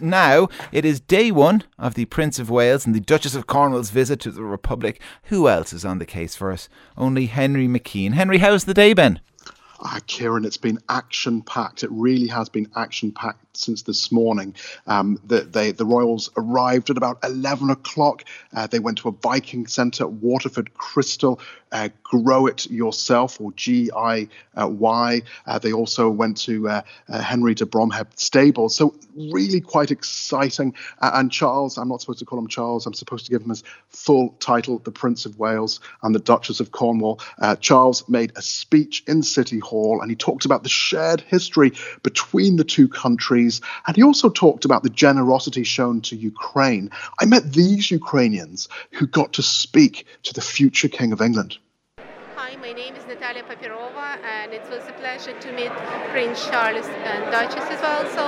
Now, it is day one of the Prince of Wales and the Duchess of Cornwall's visit to the Republic. Who else is on the case for us? Only Henry McKean. Henry, how's the day been? Ah, Kieran, it's been action packed. It really has been action packed since this morning. Um, the, they, the Royals arrived at about 11 o'clock. Uh, they went to a Viking centre, Waterford Crystal, uh, Grow It Yourself, or G I Y. Uh, they also went to uh, uh, Henry de Bromhead Stables. So, really quite exciting. and Charles, I'm not supposed to call him Charles, I'm supposed to give him his full title, the Prince of Wales and the Duchess of Cornwall. Charles made a speech in City Hall and he talked about the shared history between the two countries countries. And he also talked about the generosity shown to Ukraine. I met these Ukrainians who got to speak to the future King of England. Hi, my name is Natalia Papirova, and it was a pleasure to meet Prince Charles and Duchess as well. So,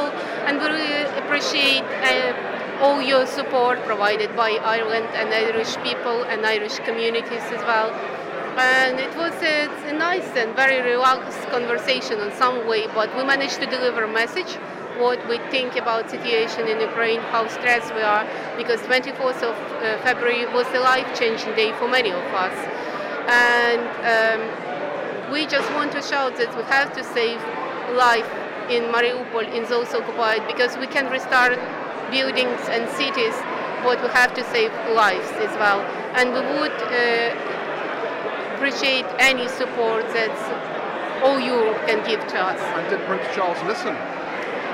and we really appreciate uh, all your support provided by Ireland and Irish people and Irish communities as well. And it was a, a nice and very relaxed conversation in some way, but we managed to deliver a message what we think about situation in Ukraine, how stressed we are, because 24th of uh, February was a life-changing day for many of us. And um, we just want to shout that we have to save life in Mariupol, in those occupied, because we can restart buildings and cities, but we have to save lives as well. And we would uh, appreciate any support that all Europe can give to us. And did Prince Charles listen?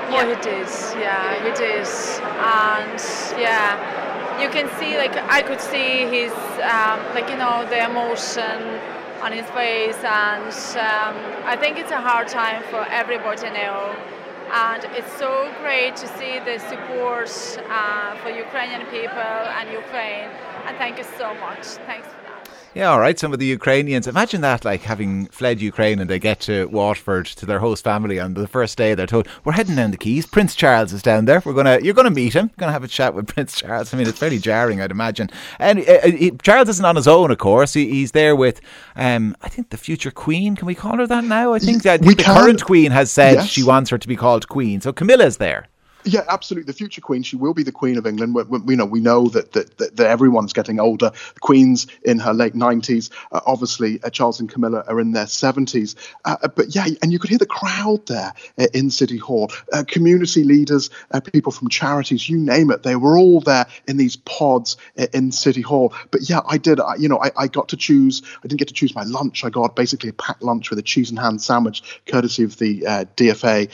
Yeah, he did. Yeah, he did. And yeah, you can see, like, I could see his, um, like, you know, the emotion on his face. And um, I think it's a hard time for everybody now. And it's so great to see the support uh, for Ukrainian people and Ukraine. And thank you so much. Thanks yeah, all right. Some of the Ukrainians. Imagine that, like having fled Ukraine and they get to Waterford to their host family on the first day. They're told, "We're heading down the Keys. Prince Charles is down there. We're gonna, you're gonna meet him. Gonna have a chat with Prince Charles." I mean, it's fairly jarring, I'd imagine. And uh, uh, he, Charles isn't on his own, of course. He, he's there with, um, I think, the future Queen. Can we call her that now? I think, I think the can. current Queen has said yes. she wants her to be called Queen. So Camilla's there. Yeah, absolutely. The future queen, she will be the queen of England. We, we, know we know that, that, that, that everyone's getting older. The queen's in her late nineties. Uh, obviously, uh, Charles and Camilla are in their seventies. Uh, uh but yeah, and you could hear the crowd there uh, in City Hall. Uh, community leaders, people from charities, you name it. They were all there in these pods in City Hall. But yeah, I did. I, you know, I, I got to choose. I didn't get to choose my lunch. I got basically a packed lunch with a cheese and ham sandwich, courtesy of the DFA,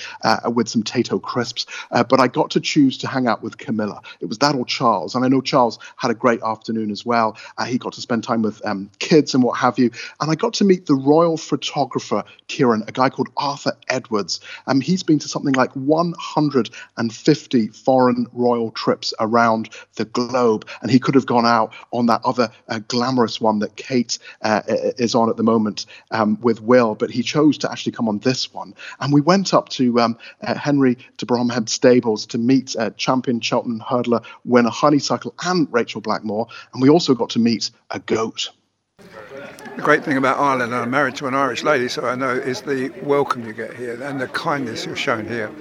with some Tayto crisps. but I got to choose to hang out with Camilla. It was that or Charles. And I know Charles had a great afternoon as well. Uh, he got to spend time with um, kids and what have you. And I got to meet the royal photographer, Kieran, a guy called Arthur Edwards. Um, he's been to something like 150 foreign royal trips around the globe. And he could have gone out on that other uh, glamorous one that Kate uh, is on at the moment um, with Will, but he chose to actually come on this one. And we went up to um, uh, Henry de Bromhead Stable to meet uh, champion Cheltenham hurdler winner Honeysuckle and Rachael Blackmore, and we also got to meet a goat. The great thing about Ireland, and I'm married to an Irish lady, so I know, is the welcome you get here and the kindness you're shown here.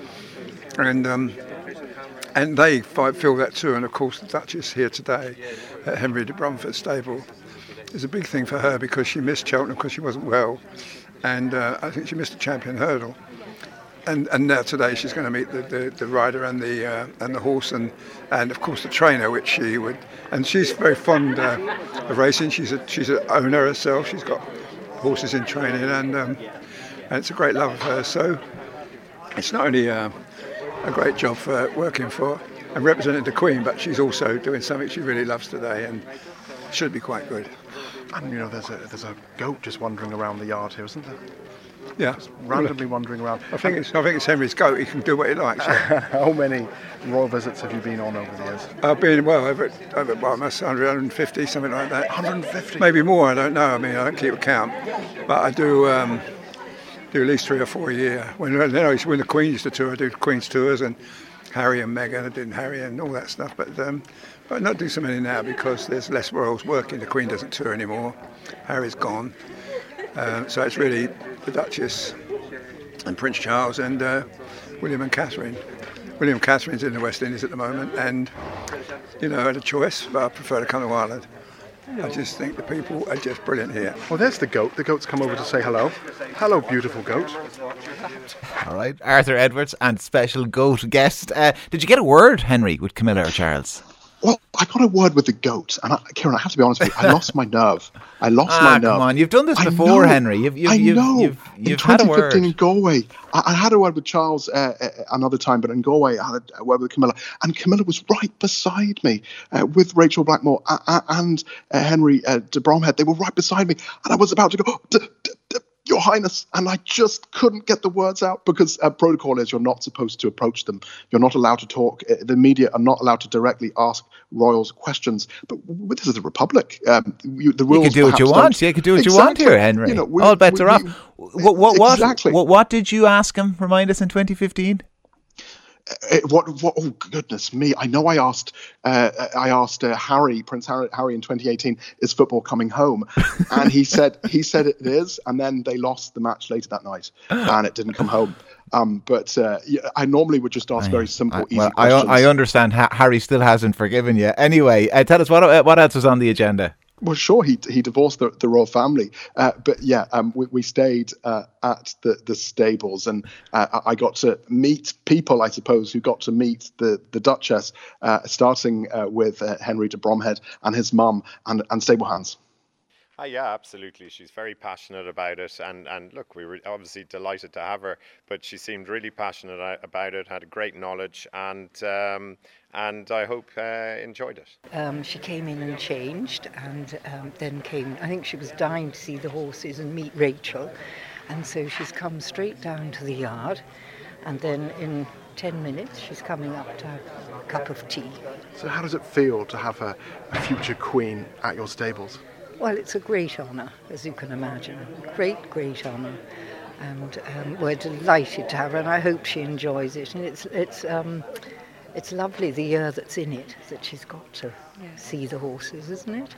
And um, and they feel that too. And of course, the Duchess here today at Henry de Bromhead Stable is a big thing for her because she missed Cheltenham because she wasn't well, and uh, I think she missed the champion hurdle and and now today she's going to meet the, the, the rider and the uh, and the horse and and of course the trainer, which she would. And she's very fond uh, of racing. She's a she's an owner herself. She's got horses in training, and um, and it's a great love of hers. So it's not only uh, a great job for working for and representing the Queen, but she's also doing something she really loves today, and should be quite good. And you know, there's a there's a goat just wandering around the yard here, isn't there? Yeah, just randomly wandering around. I think it's I think it's Henry's goat. He can do what he likes. Yeah. How many royal visits have you been on over the years? I've been well over over well, almost 150, something like that. 150, maybe more. I don't know. I mean, I don't keep account, but I do. Um, do at least three or four a year. When, you know, when the Queen used to tour, I do Queen's tours and Harry and Meghan. I did Harry and all that stuff, but um, but not do so many now because there's less royals working. The Queen doesn't tour anymore. Harry's gone, uh, so it's really the Duchess and Prince Charles and uh, William and Catherine, William Catherine's in the West Indies at the moment, and you know, I had a choice, but I prefer to come to Ireland. I just think the people are just brilliant here. Well, there's the goat. The goat's come over to say hello. Hello, beautiful goat. All right, Arthur Edwards and special goat guest. Uh, did you get a word, Henry, with Camilla or Charles? Well, I got a word with the goat, and I, Kieran, I have to be honest with you, I lost my nerve. I lost ah, my nerve. Come on, you've done this I before, know, Henry. You've, you've, I you've, know. You've, in had a 2015 word. in Galway, I, I, had a word with Charles uh, uh, another time, but in Galway, I had a word with Camilla, and Camilla was right beside me uh, with Rachael Blackmore and uh, Henry uh, de Bromhead. They were right beside me, and I was about to go. Your Highness, and I just couldn't get the words out because uh, protocol is you're not supposed to approach them. You're not allowed to talk. Uh, the media are not allowed to directly ask royals questions. But this is a republic. Um, you, the rules you can do what you want. You can do what exactly. you want here, Henry. You know, we- All bets we- are off. what, what, exactly. what, what did you ask him? Remind us in 2015. Uh, what, what? Oh goodness me! I know I asked. Uh, I asked uh, Harry, Prince Harry, Harry in 2018, is football coming home? And he said he said it is. And then they lost the match later that night, and it didn't come home. Um, but uh, I normally would just ask very simple, I, easy well, I, questions. I understand ha- Harry still hasn't forgiven you. Anyway, uh, tell us what uh, what else was on the agenda. Well, sure, he he divorced the, the royal family, uh, but yeah, um, we, we stayed uh, at the, the stables, and uh, I got to meet people, I suppose, who got to meet the the Duchess, uh, starting uh, with uh, Henry de Bromhead and his mum and and stable hands. Ah, yeah, absolutely. She's very passionate about it, and, and look, we were obviously delighted to have her, but she seemed really passionate about it, had a great knowledge, and um, and I hope uh, enjoyed it. Um, she came in and changed, and um, then came. I think she was dying to see the horses and meet Rachael, and so she's come straight down to the yard, and then in ten minutes she's coming up to have a cup of tea. So, how does it feel to have a, a future queen at your stables? Well, it's a great honour, as you can imagine. Great, great honour. And um, we're delighted to have her, and I hope she enjoys it. And it's, it's, um, it's lovely the year that's in it, that she's got to see the horses, isn't it?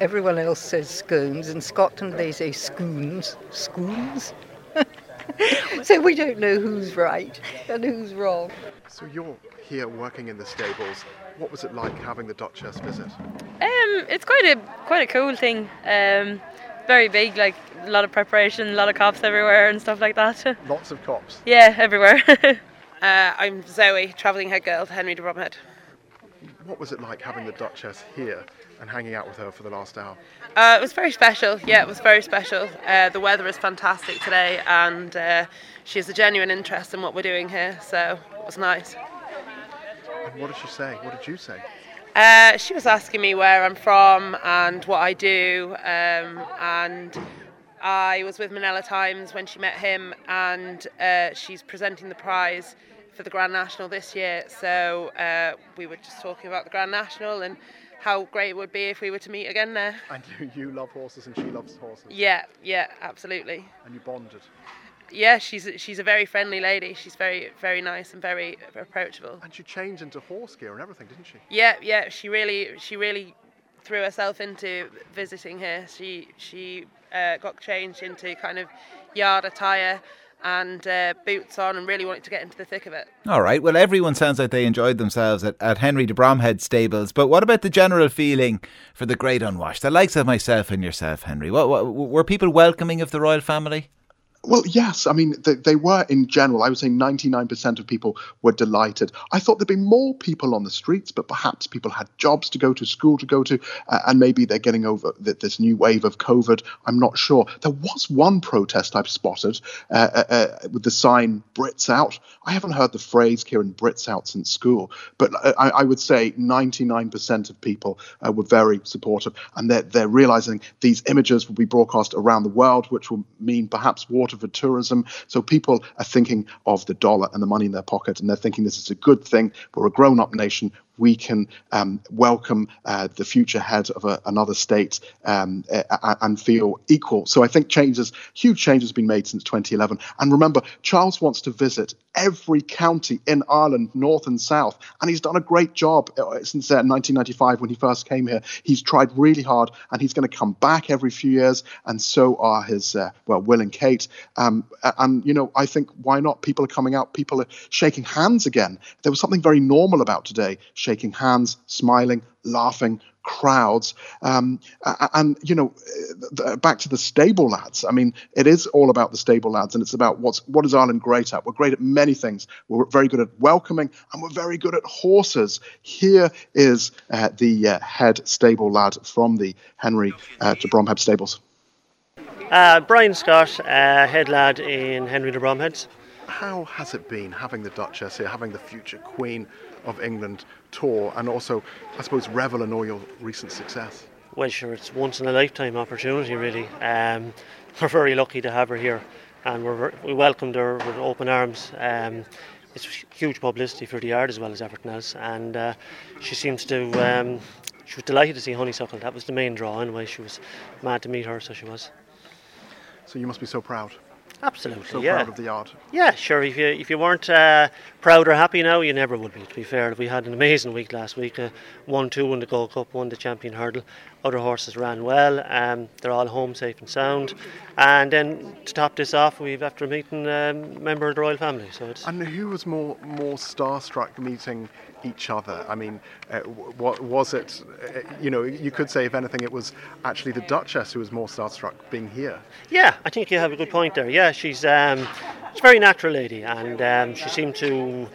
Everyone else says scones. In Scotland, they say scoons. Scoons? so we don't know who's right and who's wrong. So, you're here working in the stables. What was it like having the Duchess visit? Um, it's quite a quite a cool thing. Um, very big, like a lot of preparation, a lot of cops everywhere and stuff like that. Lots of cops. yeah, everywhere. Uh, I'm Zoe, travelling head girl to Henry de Bromhead. What was it like having the Duchess here and hanging out with her for the last hour? Uh, it was very special. Yeah, it was very special. Uh, the weather is fantastic today, and uh, she has a genuine interest in what we're doing here, so it was nice. And what did she say? What did you say? Uh, she was asking me where I'm from and what I do, um, and I was with Minella Times when she met him, and uh, she's presenting the prize for the Grand National this year. So uh, we were just talking about the Grand National and how great it would be if we were to meet again there. And you, you love horses and she loves horses. Yeah, yeah, absolutely. And you bonded. Yeah, she's she's a very friendly lady. She's very very nice and very approachable. And she changed into horse gear and everything, didn't she? Yeah, yeah, she really she really threw herself into visiting here. She she uh, got changed into kind of yard attire and uh, boots on and really wanted to get into the thick of it. All right. Well, everyone sounds like they enjoyed themselves at, at Henry de Bromhead stables. But what about the general feeling for the great unwashed? The likes of myself and yourself, Henry. What, what, were people welcoming of the royal family? Well, yes. I mean, they, they were in general. I would say 99% of people were delighted. I thought there'd be more people on the streets, but perhaps people had jobs to go to, school to go to, uh, and maybe they're getting over th- this new wave of COVID. I'm not sure. There was one protest I've spotted uh, uh, uh, with the sign Brits out. I haven't heard the phrase Kieran Brits out since school, but I, I would say 99% of people uh, were very supportive, and they're, they're realizing these images will be broadcast around the world, which will mean perhaps water for tourism. So people are thinking of the dollar and the money in their pocket, and they're thinking this is a good thing. We're a grown up nation. We can um, welcome uh, the future head of a, another state um, and feel equal. So I think changes, huge changes, have been made since 2011. And remember, Charles wants to visit every county in Ireland, north and south, and he's done a great job uh, since uh, 1995 when he first came here. He's tried really hard, and he's going to come back every few years, and so are his uh, well, Will and Kate. Um, and you know, I think why not? People are coming out, people are shaking hands again. There was something very normal about today: shaking hands, smiling, laughing, crowds. Um, and you know, back to the stable lads. I mean, it is all about the stable lads, and it's about what's what is Ireland great at. We're great at many things. We're very good at welcoming, and we're very good at horses. Here is uh, the uh, head stable lad from the Henry uh, de Bromhead stables. Uh, Brian Scott, uh, head lad in Henry de Bromheads. How has it been having the Duchess here, having the future Queen of England tour, and also, I suppose, revel in all your recent success? Well, sure, it's once in a lifetime opportunity, really. Um, we're very lucky to have her here, and we're, we welcomed her with open arms. Um, it's huge publicity for the art as well as everything else, and uh, she seems to. Um, she was delighted to see Honeysuckle. That was the main draw, anyway. She was mad to meet her, so she was. So you must be so proud. Absolutely, so yeah. proud of the yard. Yeah, sure. If you if you weren't uh, proud or happy now, you never would be. To be fair, we had an amazing week last week. Uh, one two won the Gold Cup, won the Champion Hurdle. Other horses ran well. Um, they're all home safe and sound. And then to top this off, we've after meeting a um, member of the royal family. So it's. And who was more more starstruck meeting each other? I mean, uh, what was it? Uh, you know, you could say if anything, it was actually the Duchess who was more starstruck being here. Yeah, I think you have a good point there. Yeah, she's um, she's a very natural lady, and um, she seemed to.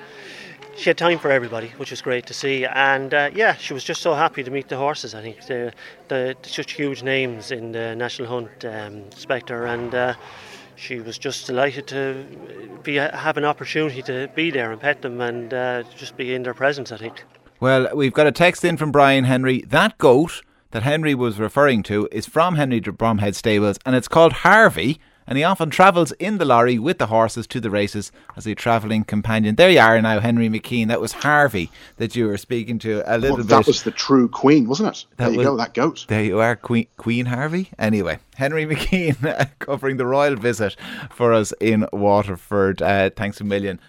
She had time for everybody, which was great to see, and uh, yeah, she was just so happy to meet the horses. I think the, the such huge names in the National Hunt, um, Spectre, and uh, she was just delighted to be have an opportunity to be there and pet them and uh, just be in their presence. I think. Well, we've got a text in from Brian Henry. That goat that Henry was referring to is from Henry de Bromhead Stables, and it's called Harvey and he often travels in the lorry with the horses to the races as a travelling companion. There you are now, Henry McKean. That was Harvey that you were speaking to a little well, bit. That was the true Queen, wasn't it? That there you was, go, that goat. There you are, Queen, Queen Harvey. Anyway, Henry McKean covering the royal visit for us in Waterford. Uh, thanks a million.